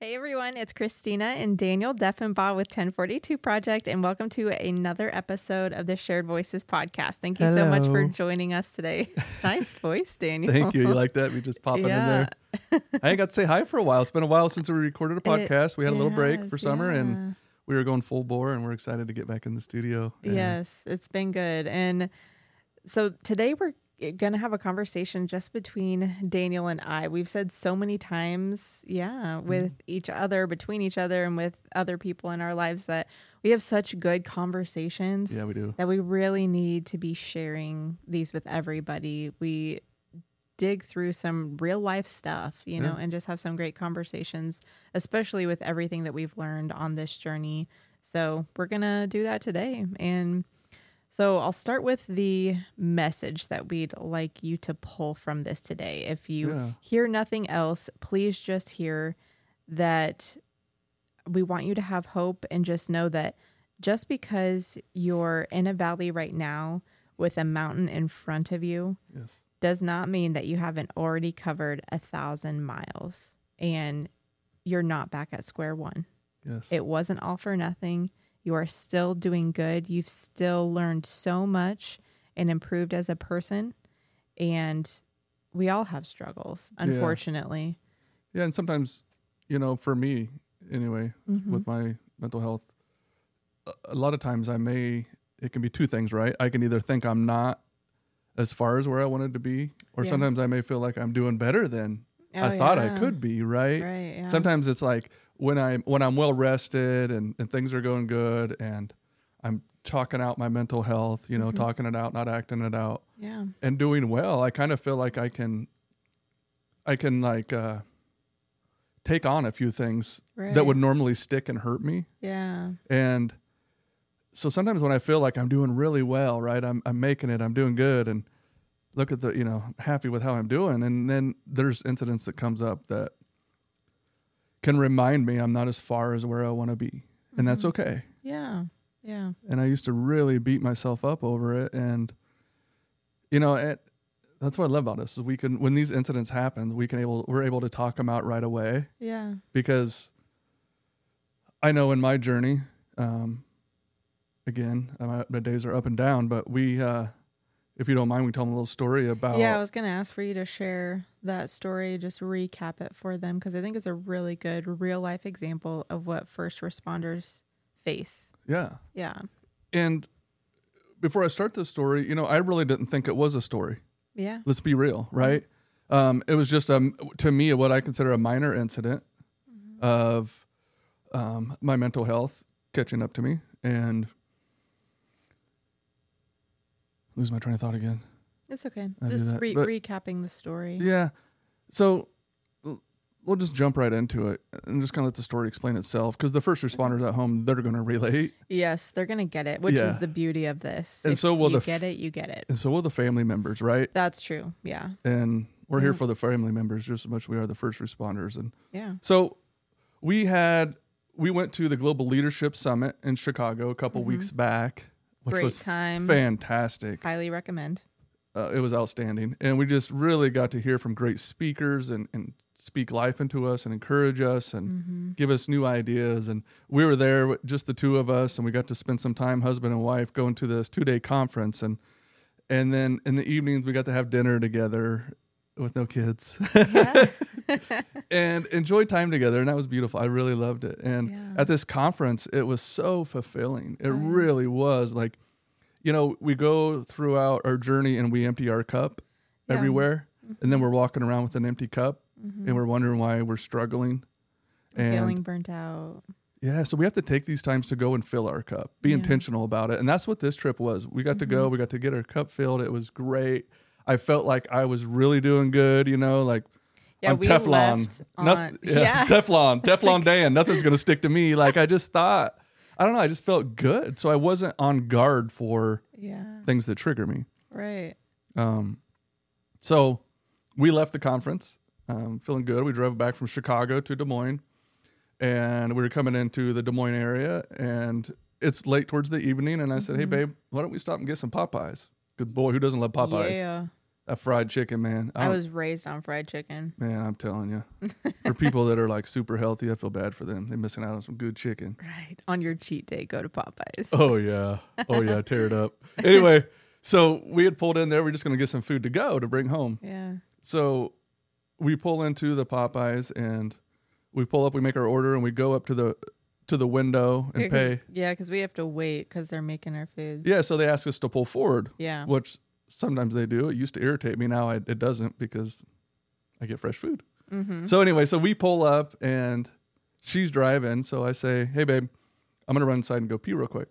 Hey everyone, it's Christina and Daniel Deffenbaugh with 1042 Project, and welcome to another episode of the Shared Voices podcast. Thank you so much for joining us today. nice voice, Daniel. Thank you. You like that? We just popping in there. I ain't got to say hi for a while. It's been a while since we recorded a podcast. we had a little break for summer and we were going full bore and we're excited to get back in the studio. Yes, it's been good. And so today we're going to have a conversation just between Daniel and I. We've said so many times, yeah, with mm-hmm. each other, between each other, and with other people in our lives that we have such good conversations Yeah, we do. that we really need to be sharing these with everybody. We dig through some real life stuff, you know, and just have some great conversations, especially with everything that we've learned on this journey. So, we're going to do that today. And so, I'll start with the message that we'd like you to pull from this today. If you Yeah. hear nothing else, please just hear that we want you to have hope and just know that just because you're in a valley right now with a mountain in front of you Yes. does not mean that you haven't already covered a thousand miles and you're not back at square one. Yes. It wasn't all for nothing. You are still doing good. You've still learned so much and improved as a person. And we all have struggles, unfortunately. yeah. And sometimes, you know, for me anyway, Mhm. with my mental health, a- lot of times I may, it can be two things, right? I can either think I'm not as far as where I wanted to be, or Yeah. sometimes I may feel like I'm doing better than Oh, I thought I could be, right? Right. Yeah. Sometimes it's like when I when I'm well rested and, and things are going good and I'm talking out my mental health, you know, Mhm. talking it out, not acting it out, yeah. and doing well, I kind of feel like I can I can like uh take on a few things Right. that would normally stick and hurt me. Yeah. And so sometimes when I feel like I'm doing really well, right? I'm I'm making it, I'm doing good and look at the, you know, happy with how I'm doing and then there's incidents that comes up that can remind me I'm not as far as where I want to be. And that's Mhm. okay. Yeah. Yeah. And I used to really beat myself up over it and you know, it, that's what I love about us is we can when these incidents happen, we can able we're able to talk them out right away Yeah. because I know in my journey, um, again, uh, my days are up and down, but we, uh, if you don't mind, we can tell them a little story about. Yeah, I was going to ask for you to share that story, just recap it for them because I think it's a really good real life example of what first responders face. yeah. Yeah. And before I start this story, you know, I really didn't think it was a story. Yeah. Let's be real, right? Um, it was just um, to me what I consider a minor incident of um, my mental health catching up to me and lose my train of thought again. It's okay. I just re- recapping the story. Yeah. So we'll just jump right into it and just kind of let the story explain itself because the first responders at home, they're going to relate. Yes, they're going to get it, which Yeah. is the beauty of this. And If so will you the get it, you get it. And so will the family members, right? That's true. Yeah. And we're here for the family members just as much as we are the first responders. And Yeah. so we had, we went to the Global Leadership Summit in Chicago a couple Mhm. weeks back, Great was time. fantastic. Highly recommend. uh, it was outstanding and we just really got to hear from great speakers and, and speak life into us and encourage us and Mm-hmm. give us new ideas and we were there with just the two of us and we got to spend some time husband and wife going to this two day conference and and then in the evenings we got to have dinner together with no kids. Yeah. and enjoy time together and that was beautiful. I really loved it. And Yeah. at this conference it was so fulfilling. It Oh, yeah. really was like you know we go throughout our journey and we empty our cup everywhere and then we're walking around with an empty cup Mhm. and we're wondering why we're struggling. And feeling burnt out. yeah so we have to take these times to go and fill our cup. Be intentional about it. And that's what this trip was. We got to go Mhm. we got to get our cup filled. It was great i felt like i was really doing good you know like Yeah, I'm Teflon. Noth- yeah, yeah. Teflon, Teflon Dan. Nothing's gonna stick to me. Like I just thought, I don't know. I just felt good, so I wasn't on guard for yeah. things that trigger me. Right. Um, so we left the conference, um, feeling good. We drove back from Chicago to Des Moines, and we were coming into the Des Moines area, and it's late towards the evening. And I said, "Hey, Mhm. babe, why don't we stop and get some Popeyes?" Good boy, who doesn't love Popeyes? Yeah. That fried chicken, man. I don't- was raised on fried chicken. man. I'm telling you, for people that are like super healthy, I feel bad for them. They're missing out on some good chicken. Right. On your cheat day, go to Popeyes. Oh yeah, oh yeah, tear it up. Anyway, so we had pulled in there. We're just gonna get some food to go to bring home. Yeah. So we pull into the Popeyes and we pull up. We make our order and we go up to the to the window and Yeah, pay. Yeah, because we have to wait because they're making our food. Yeah, so they ask us to pull forward, Yeah. which sometimes they do. It used to irritate me. Now I, it doesn't because I get fresh food. Mm-hmm. So anyway, so we pull up and she's driving. So I say, "Hey, babe, I'm gonna run inside and go pee real quick."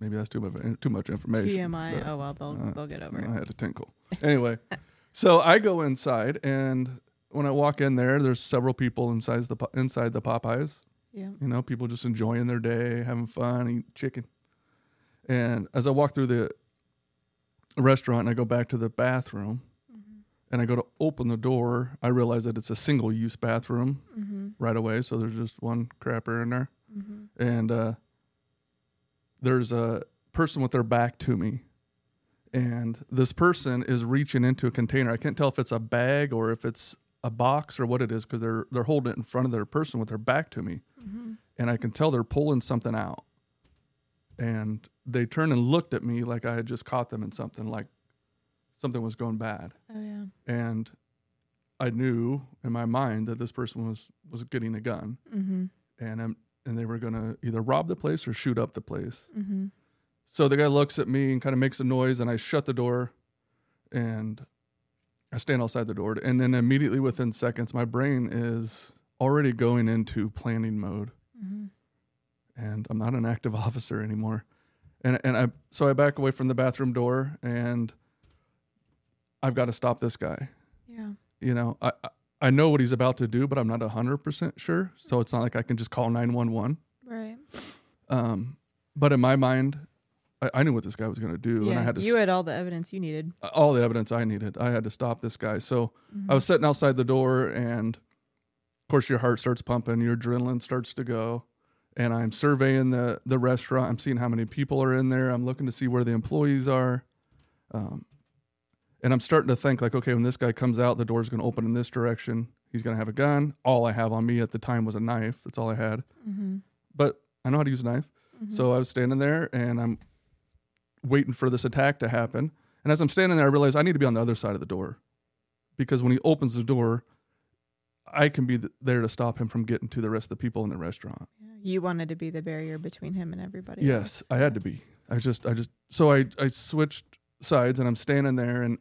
Maybe that's too much too much information. TMI. but Oh well, they'll uh, they'll get over it. I had to tinkle. Anyway, so I go inside, and when I walk in there, there's several people inside the inside the Popeyes. Yeah. You know, people just enjoying their day, having fun, eating chicken. And as I walk through the restaurant, and I go back to the bathroom, Mm-hmm. and I go to open the door, I realize that it's a single use bathroom Mm-hmm. right away. So there's just one crapper in there. Mm-hmm. And uh, there's a person with their back to me. And this person is reaching into a container. I can't tell if it's a bag or if it's a box or what it is because they're they're holding it in front of their person with their back to me. Mm-hmm. And I can tell they're pulling something out. And they turned and looked at me like I had just caught them in something, like something was going bad Oh yeah. and I knew in my mind that this person was was getting a gun, Mm-hmm. and um, and they were gonna either rob the place or shoot up the place. Mm-hmm. So the guy looks at me and kind of makes a noise, and I shut the door, and I stand outside the door, and then immediately within seconds, my brain is already going into planning mode, Mm-hmm. and I'm not an active officer anymore, and and I so I back away from the bathroom door, and I've got to stop this guy. Yeah. you know, I I- know what he's about to do, but I'm not hundred percent sure. So it's not like I can just call nine one one. Right. Um, but in my mind, I, I knew what this guy was going to do, and I had to You had all the evidence you needed. all the evidence I needed. I had to stop this guy. So Mm-hmm. I was sitting outside the door, and of course, your heart starts pumping, your adrenaline starts to go, and I'm surveying the the restaurant. I'm seeing how many people are in there. I'm looking to see where the employees are. Um, and I'm starting to think like, okay, when this guy comes out, the door's going to open in this direction. He's going to have a gun. All I have on me at the time was a knife. That's all I had. Mm-hmm. But I know how to use a knife. So I was standing there and I'm waiting for this attack to happen. And as I'm standing there, I realize I need to be on the other side of the door because when he opens the door, I can be th- there to stop him from getting to the rest of the people in the restaurant. You wanted to be the barrier between him and everybody. Yes, else. I had to be. I just, I just, so I, I switched sides and I'm standing there and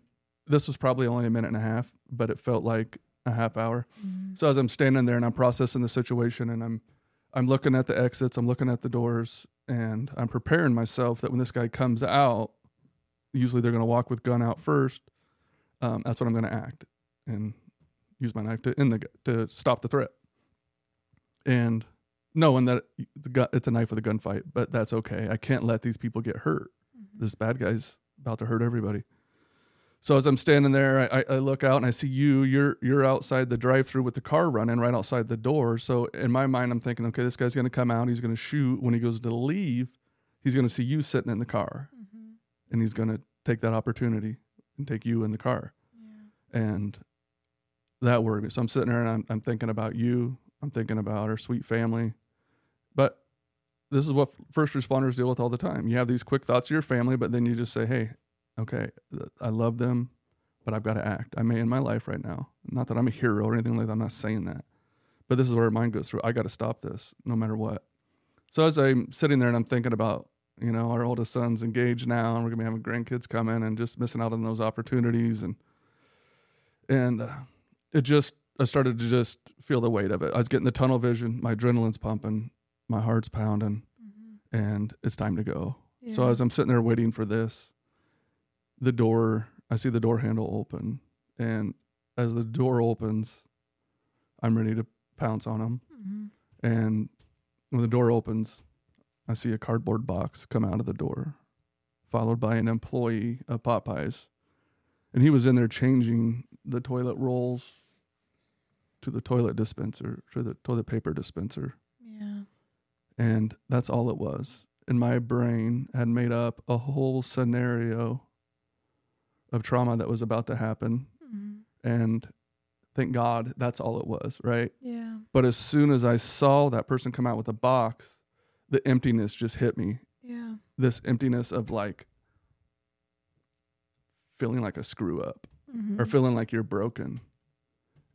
this was probably only a minute and a half, but it felt like a half hour. Mhm. So as I'm standing there and I'm processing the situation and I'm I'm looking at the exits, I'm looking at the doors, and I'm preparing myself that when this guy comes out, usually they're going to walk with gun out first. Um, that's what I'm going to act and use my knife to end the to stop the threat. And knowing that it's a, gu- it's a knife with a gunfight, but that's okay. I can't let these people get hurt. This bad guy's about to hurt everybody. So as I'm standing there, I, I- look out and I see you. You're you're outside the drive-through with the car running right outside the door. So in my mind, I'm thinking, okay, this guy's going to come out. He's going to shoot. When he goes to leave, he's going to see you sitting in the car, Mhm. and he's going to take that opportunity and take you in the car. Yeah. And that worried me. So I'm sitting there and I'm, I'm thinking about you. I'm thinking about our sweet family. But this is what first responders deal with all the time. You have these quick thoughts of your family, but then you just say, hey, okay, I love them, but I've got to act. I may in my life right now. Not that I'm a hero or anything like that. I'm not saying that. But this is where mine goes through. I got to stop this no matter what. So as I'm sitting there and I'm thinking about, you know, our oldest son's engaged now and we're going to be having grandkids coming and just missing out on those opportunities. And, and uh, it just, I started to just feel the weight of it. I was getting the tunnel vision. My adrenaline's pumping. My heart's pounding Mhm. and it's time to go. Yeah. So as I'm sitting there waiting for this, the door, I see the door handle open. And as the door opens, I'm ready to pounce on him. Mhm. And when the door opens, I see a cardboard box come out of the door, followed by an employee of Popeyes. And he was in there changing the toilet rolls to the toilet dispenser, to the toilet paper dispenser. Yeah. And that's all it was. And my brain had made up a whole scenario of trauma that was about to happen. Mhm. And thank God that's all it was, right? Yeah. But as soon as I saw that person come out with a box, the emptiness just hit me. Yeah. This emptiness of like feeling like a screw up Mhm. or feeling like you're broken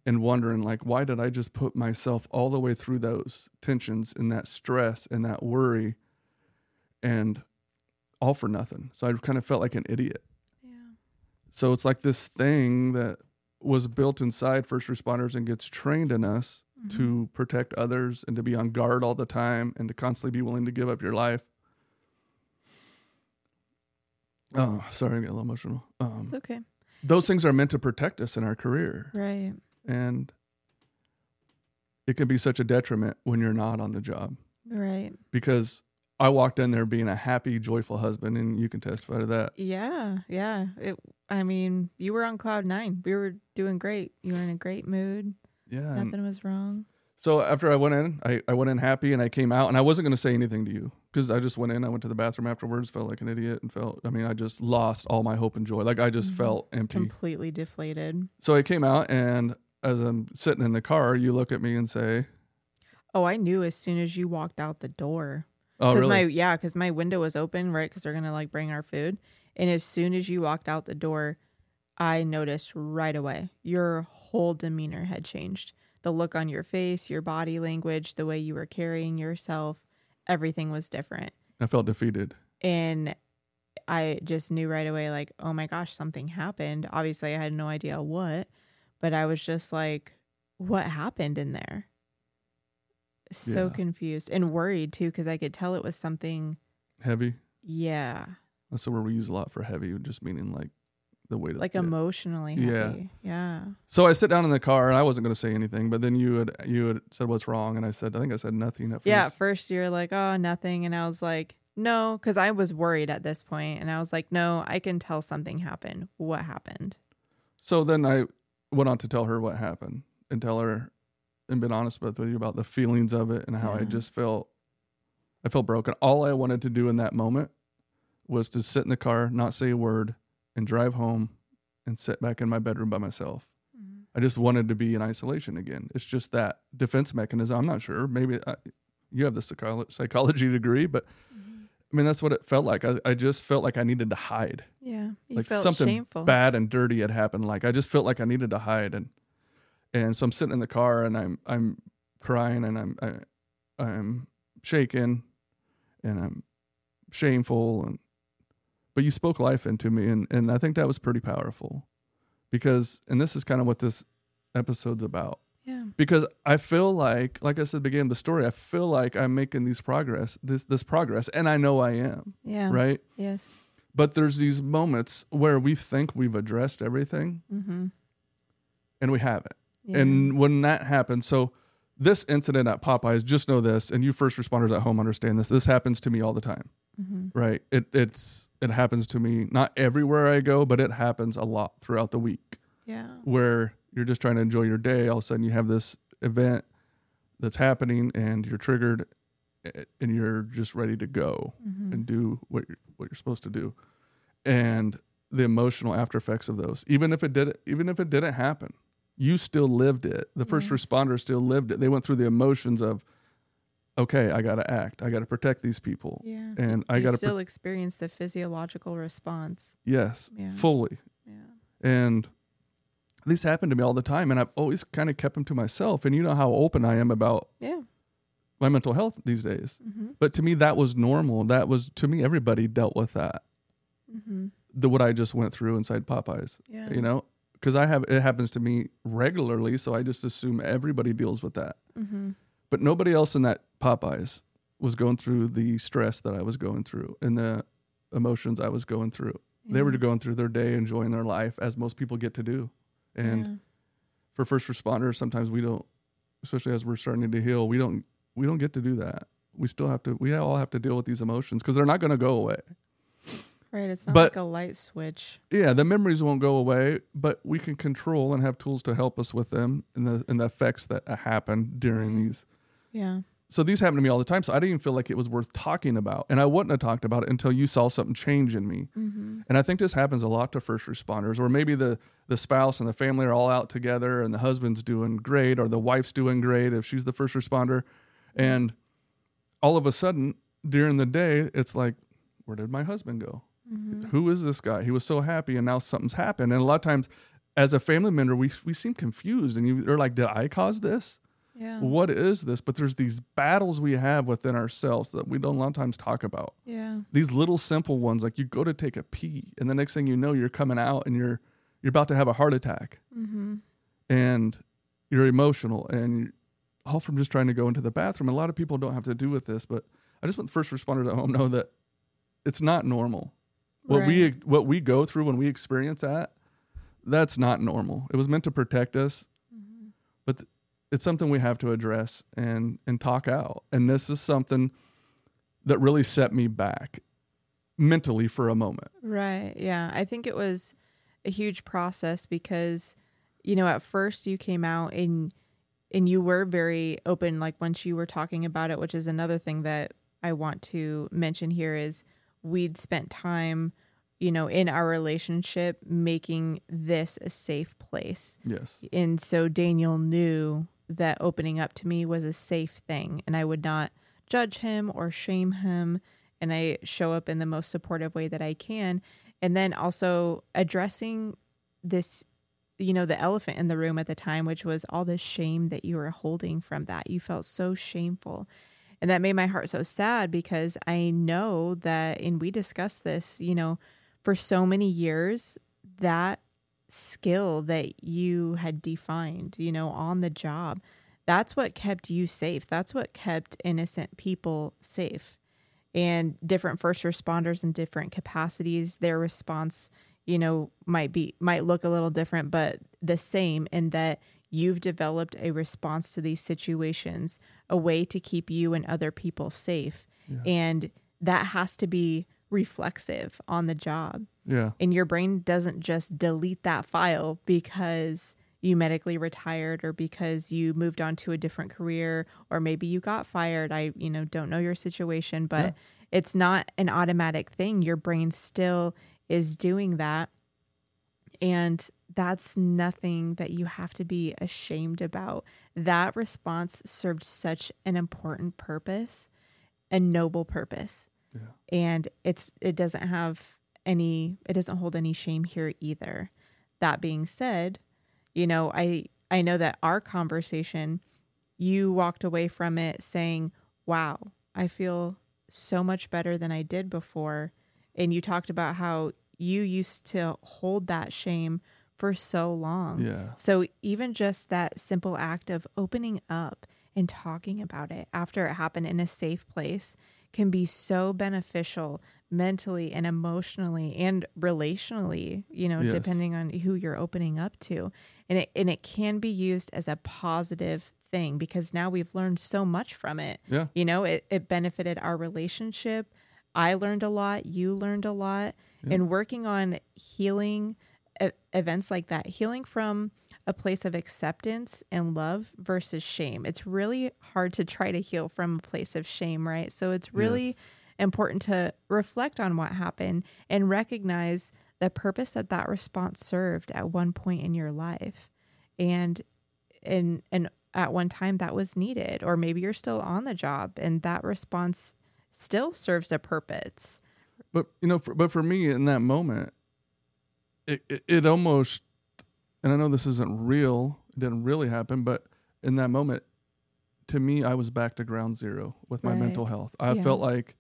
and wondering like why did I just put myself all the way through those tensions and that stress and that worry and all for nothing. So I kind of felt like an idiot. yeah. So it's like this thing that was built inside first responders and gets trained in us Mhm. to protect others and to be on guard all the time and to constantly be willing to give up your life. Oh, sorry, I get a little emotional. Um, It's okay. those things are meant to protect us in our career, Right. And it can be such a detriment when you're not on the job Right. because I walked in there being a happy, joyful husband, and you can testify to that. Yeah. Yeah. It. I mean, you were on cloud nine. We were doing great. You were in a great mood. Yeah. Nothing was wrong. So after I went in, I, I went in happy and I came out and I wasn't going to say anything to you because I just went in. I went to the bathroom afterwards, felt like an idiot and felt, I mean, I just lost all my hope and joy. Like I just Mhm. felt empty. Completely deflated. so I came out and as I'm sitting in the car, you look at me and say, Oh, I knew as soon as you walked out the door. Oh, really? my yeah, because my window was open, right? Because they're gonna like bring our food, and as soon as you walked out the door, I noticed right away your whole demeanor had changed. The look on your face, your body language, the way you were carrying yourself, everything was different, I felt defeated. and I just knew right away, like, oh my gosh, something happened. Obviously, I had no idea what, but I was just like, what happened in there? So Yeah. confused and worried too, because I could tell it was something. Heavy. Yeah, That's the word we use a lot for heavy, just meaning like the weight of like yeah. emotionally Yeah. heavy. Yeah. So I sit down in the car and I wasn't going to say anything, but then you had you had said what's wrong, and I said I think I said nothing at first. Yeah. At first, you're like, oh, nothing. And I was like, no, because I was worried at this point, And I was like, no, I can tell something happened. What happened? So then I went on to tell her what happened and tell her and been honest with you about the feelings of it and how I just felt I felt broken. All I wanted to do in that moment was to sit in the car, not say a word, and drive home and sit back in my bedroom by myself. Mm-hmm. I just wanted to be in isolation again. It's just that defense mechanism. I'm not sure. Maybe I, you have the psycholo- psychology degree, but mm-hmm. I mean that's what it felt like. I, I just felt like I needed to hide Yeah. You like felt something shameful. bad and dirty had happened. Like I just felt like I needed to hide, and and so I'm sitting in the car and I'm I'm crying and I'm I, I'm shaking and I'm shameful and but you spoke life into me and and I think that was pretty powerful because and this is kind of what this episode's about Yeah. because I feel like like I said at the beginning of the story I feel like I'm making these progress this this progress and I know I am Yeah. right Yes. but there's these moments where we think we've addressed everything Mm-hmm. and we haven't. Yeah. And when that happens, so this incident at Popeyes, just know this, and you first responders at home understand this. This happens to me all the time, mm-hmm. right? It it's it happens to me not everywhere I go, but it happens a lot throughout the week Yeah. where you're just trying to enjoy your day. All of a sudden, you have this event that's happening, and you're triggered, and you're just ready to go Mm-hmm. and do what you're, what you're supposed to do, and the emotional after effects of those. Even if it did, even if it didn't happen, you still lived it. The first responders still lived it. They went through the emotions of, okay, I got to act. I got to protect these people, Yeah. and I got to still experience the physiological response. yes, Yeah. fully. Yeah. And these happen to me all the time, and I've always kind of kept them to myself. And you know how open I am about Yeah. my mental health these days. Mm-hmm. But to me, that was normal. That was to me, everybody dealt with that. Mm-hmm. The what I just went through inside Popeyes. Yeah. you know because i have it happens to me regularly so i just assume everybody deals with that Mm-hmm. but nobody else in that popeyes was going through the stress that i was going through and the emotions i was going through they were going through their day enjoying their life as most people get to do and for first responders sometimes we don't especially as we're starting to heal we don't we don't get to do that we still have to we all have to deal with these emotions because they're not going to go away right. It's not but- like a light switch. yeah, the memories won't go away, but we can control and have tools to help us with them and the and the effects that uh, happen during these. Yeah. So these happen to me all the time. So I didn't even feel like it was worth talking about. And I wouldn't have talked about it until you saw something change in me. Mm-hmm. And I think this happens a lot to first responders, or maybe the the spouse and the family are all out together, and the husband's doing great, or the wife's doing great if she's the first responder, and all of a sudden during the day, it's like, where did my husband go? Mm-hmm. Who is this guy? He was so happy, and now something's happened. And a lot of times, as a family member, we we seem confused, and you, they're like, did I cause this? Yeah. What is this? But there's these battles we have within ourselves that we don't a lot of times talk about Yeah. these little simple ones like you go to take a pee and the next thing you know you're coming out and you're you're about to have a heart attack Mm-hmm. and you're emotional and all from just trying to go into the bathroom a lot of people don't have to do with this but i just want the first responders at home to know that it's not normal what we what we go through when we experience that that's not normal it was meant to protect us it's something we have to address and and talk out and this is something that really set me back mentally for a moment Right. Yeah. I think it was a huge process because, you know, at first you came out and and you were very open like once you were talking about it, which is another thing that I want to mention here is we'd spent time, you know, in our relationship making this a safe place. yes And so Daniel knew that opening up to me was a safe thing and I would not judge him or shame him. And I show up in the most supportive way that I can. And then also addressing this, you know, the elephant in the room at the time, which was all the shame that you were holding from that. You felt so shameful. And that made my heart so sad because I know that, and we discussed this, you know, for so many years, that skill that you had defined, you know, on the job. That's what kept you safe. That's what kept innocent people safe. And different first responders in different capacities, their response, you know, might be might look a little different, but the same in that you've developed a response to these situations, a way to keep you and other people safe. Yeah. And that has to be reflexive on the job. Yeah. And your brain doesn't just delete that file because you medically retired or because you moved on to a different career or maybe you got fired. I you know don't know your situation but Yeah. it's not an automatic thing. Your brain still is doing that. And that's nothing that you have to be ashamed about. That response served such an important purpose a noble purpose yeah. And it's it doesn't have any it doesn't hold any shame here either. That being said you know i i know that our conversation you walked away from it saying wow i feel so much better than i did before. And you talked about how you used to hold that shame for so long. Yeah. So even just that simple act of opening up and talking about it after it happened in a safe place can be so beneficial mentally and emotionally and relationally, you know, Yes. depending on who you're opening up to. And it and it can be used as a positive thing because now we've learned so much from it. yeah You know, it, it benefited our relationship. I learned a lot. You learned a lot. Yeah. And working on healing events like that, healing from a place of acceptance and love versus shame. It's really hard to try to heal from a place of shame, right? So it's really Yes. important to reflect on what happened and recognize the purpose that that response served at one point in your life. And and and at one time that was needed or maybe you're still on the job and that response still serves a purpose. But you know, for, but for me in that moment, it, it it almost, and I know this isn't real, it didn't really happen, but in that moment, to me, I was back to ground zero with my Right. mental health. I Yeah. felt like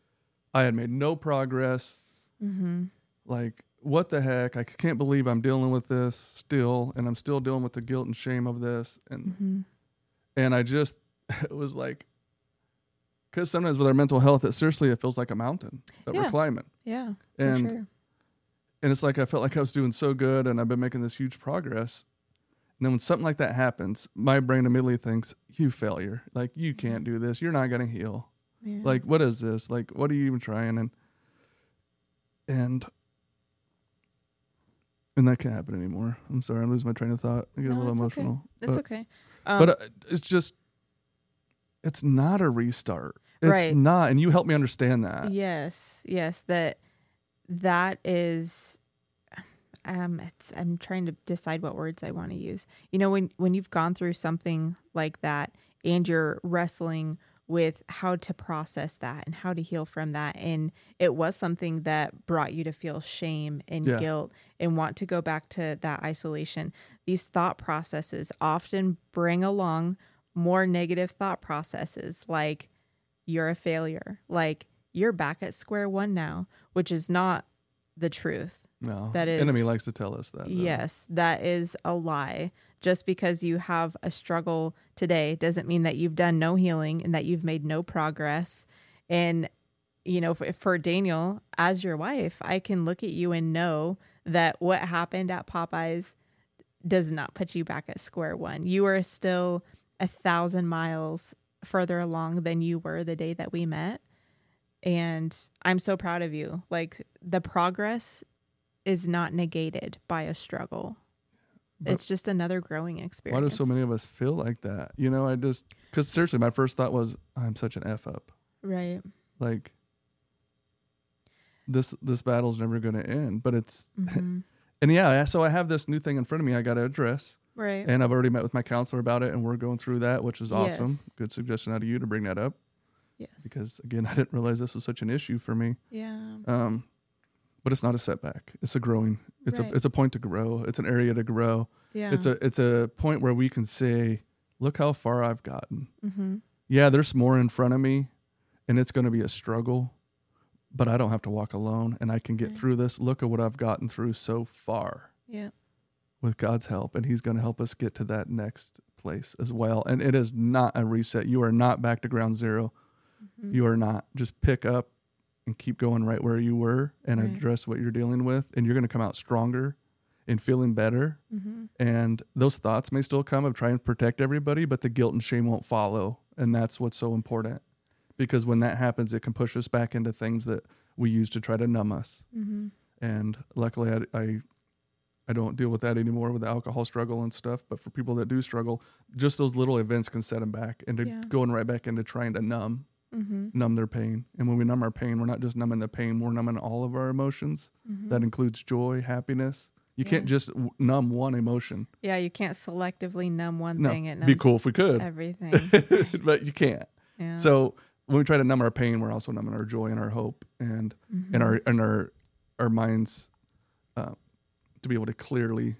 I had made no progress. Mhm. Like, what the heck? I can't believe I'm dealing with this still, and I'm still dealing with the guilt and shame of this, and Mhm. and I just it was like. Because sometimes with our mental health, it seriously it feels like a mountain that Yeah. we're climbing. Yeah. And for sure. And it's like I felt like I was doing so good and I've been making this huge progress. And then when something like that happens, my brain immediately thinks, "You failure! Like you can't do this. You're not gonna heal. Yeah. Like what is this? Like what are you even trying?" And and and that can't happen anymore. I'm sorry, I lose my train of thought. I get a No, little it's okay. emotional. it's but, okay. Um, but uh, it's just it's not a restart. It's Right. not. And you helped me understand that. Yes, yes, that that is um it's I'm trying to decide what words I want to use. You know when when you've gone through something like that and you're wrestling with how to process that and how to heal from that and it was something that brought you to feel shame and Yeah. guilt and want to go back to that isolation. These thought processes often bring along more negative thought processes like you're a failure. Like you're back at square one now, which is not the truth. No. That is- enemy likes to tell us that. though. Yes, that is a lie. Just because you have a struggle today doesn't mean that you've done no healing and that you've made no progress. And, you know, for, for Daniel, as your wife, I can look at you and know that what happened at Popeyes does not put you back at square one. You are still a thousand miles further along than you were the day that we met. And I'm so proud of you. Like the progress is not negated by a struggle. But it's just another growing experience. Why do so many of us feel like that? You know, I just because seriously, my first thought was, I'm such an f up. right. Like this this battle's never going to end. But it's Mhm. and yeah. So I have this new thing in front of me. I got to address, right. and I've already met with my counselor about it, and we're going through that, which is awesome. Yes. Good suggestion out of you to bring that up yes. because again, I didn't realize this was such an issue for me. Yeah. Um, but it's not a setback. It's a growing. It's Right. a it's a point to grow. It's an area to grow. Yeah. It's a it's a point where we can say, look how far I've gotten. mm-hmm. Yeah, there's more in front of me, and it's going to be a struggle, but I don't have to walk alone, and I can get Right. through this. Look at what I've gotten through so far Yeah. with God's help, and He's going to help us get to that next place as well. And it is not a reset. You are not back to ground 0 Mhm. You are not. Just pick up and keep going right where you were and Right. address what you're dealing with, and you're going to come out stronger and feeling better. Mhm. And those thoughts may still come of trying to protect everybody, but the guilt and shame won't follow. And that's what's so important. Because when that happens, it can push us back into things that we use to try to numb us. Mhm. And luckily, I, I, I don't deal with that anymore with the alcohol struggle and stuff. But for people that do struggle, just those little events can set them back into Yeah. going right back into trying to numb, Mhm. numb their pain. And when we numb our pain, we're not just numbing the pain, we're numbing all of our emotions. Mhm. That includes joy, happiness. You can't just w- numb one emotion. yeah, you can't selectively numb one No, thing. It be cool if we could, everything. but you can't. Yeah. So when we try to numb our pain, we're also numbing our joy and our hope and and Mhm. our and our our minds uh, to be able to clearly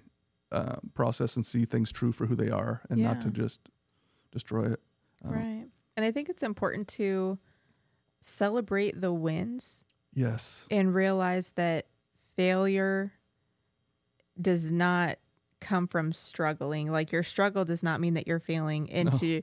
uh, process and see things true for who they are, and not to just destroy it. Um, right. And I think it's important to celebrate the wins Yes. and realize that failure does not come from struggling. Like your struggle does not mean that you're failing and No. to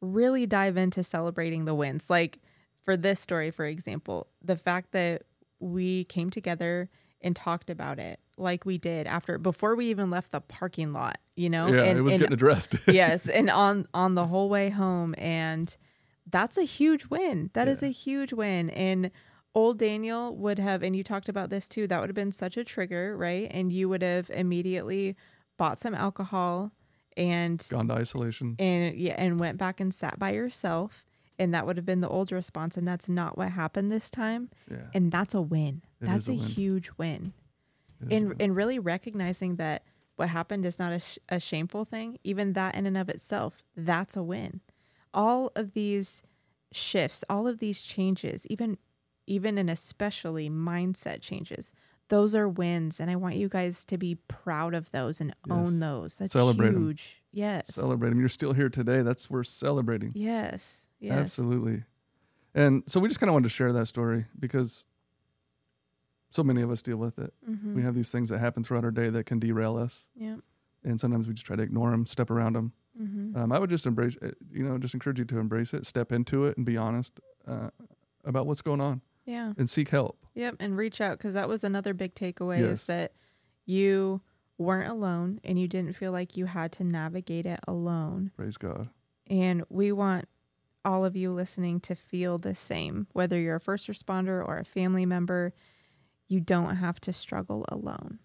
really dive into celebrating the wins. Like for this story, for example, the fact that we came together and talked about it like we did after before we even left the parking lot, you know? yeah, and, it was and getting addressed. yes, and on on the whole way home and that's a huge win. That is Yeah. a huge win and old Daniel would have and you talked about this too. That would have been such a trigger, right? And you would have immediately bought some alcohol and Gone to isolation. and yeah, and went back and sat by yourself and that would have been the old response and that's not what happened this time Yeah. and that's a win. It that's a a, win. huge win is and win. and really recognizing that what happened is not a, sh- a shameful thing even that in and of itself that's a win all of these shifts all of these changes even even and especially mindset changes those are wins and i want you guys to be proud of those and Yes. own those that's Celebrate huge yes Celebrate them. You're still here today. That's worth celebrating. yes yes Absolutely. And so we just kind of wanted to share that story because so many of us deal with it. Mhm. We have these things that happen throughout our day that can derail us. yeah And sometimes we just try to ignore them, step around them. Hmm Um, I would just embrace it, you know, just encourage you to embrace it, step into it, and be honest uh, about what's going on yeah and seek help. Yep, and reach out because that was another big takeaway Yes. is that you weren't alone and you didn't feel like you had to navigate it alone. Praise God. And we want all of you listening to feel the same, whether you're a first responder or a family member. You don't have to struggle alone.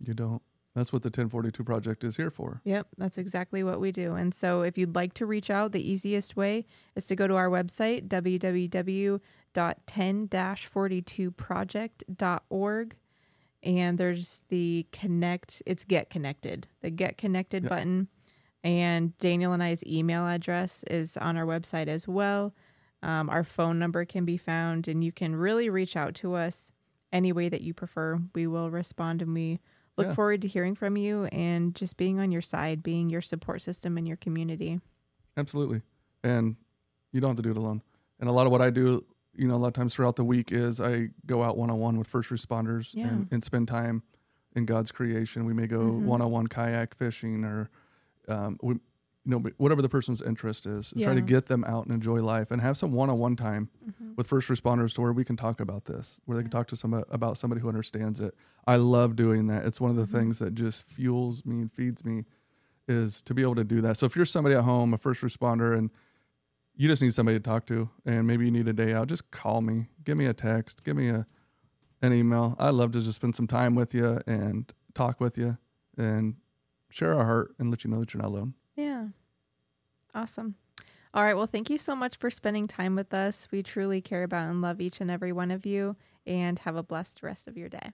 You don't. That's what the 1042 project is here for. Yep, that's exactly what we do. And so if you'd like to reach out, the easiest way is to go to our website, www.10-42project.org. And there's the connect, it's get connected, the get connected Yep. button. And Daniel and I's email address is on our website as well. Um, our phone number can be found, and you can really reach out to us any way that you prefer. We will respond and we look Yeah. forward to hearing from you and just being on your side, being your support system in your community. Absolutely. And you don't have to do it alone. And a lot of what I do, you know, a lot of times throughout the week is I go out one on one with first responders Yeah. and, and spend time in God's creation. We may go one on one kayak fishing or, um, we, you know, whatever the person's interest is. and Try to get them out and enjoy life and have some one on one time Mm-hmm. with first responders to where we can talk about this, where they can talk to some about somebody who understands it. I love doing that. It's one of the Mhm. things that just fuels me and feeds me is to be able to do that. So if you're somebody at home, a first responder, and you just need somebody to talk to, and maybe you need a day out, just call me, give me a text, give me a an email. I love to just spend some time with you and talk with you and share our heart and let you know that you're not alone. Yeah. Awesome. All right. Well, thank you so much for spending time with us. We truly care about and love each and every one of you, and have a blessed rest of your day.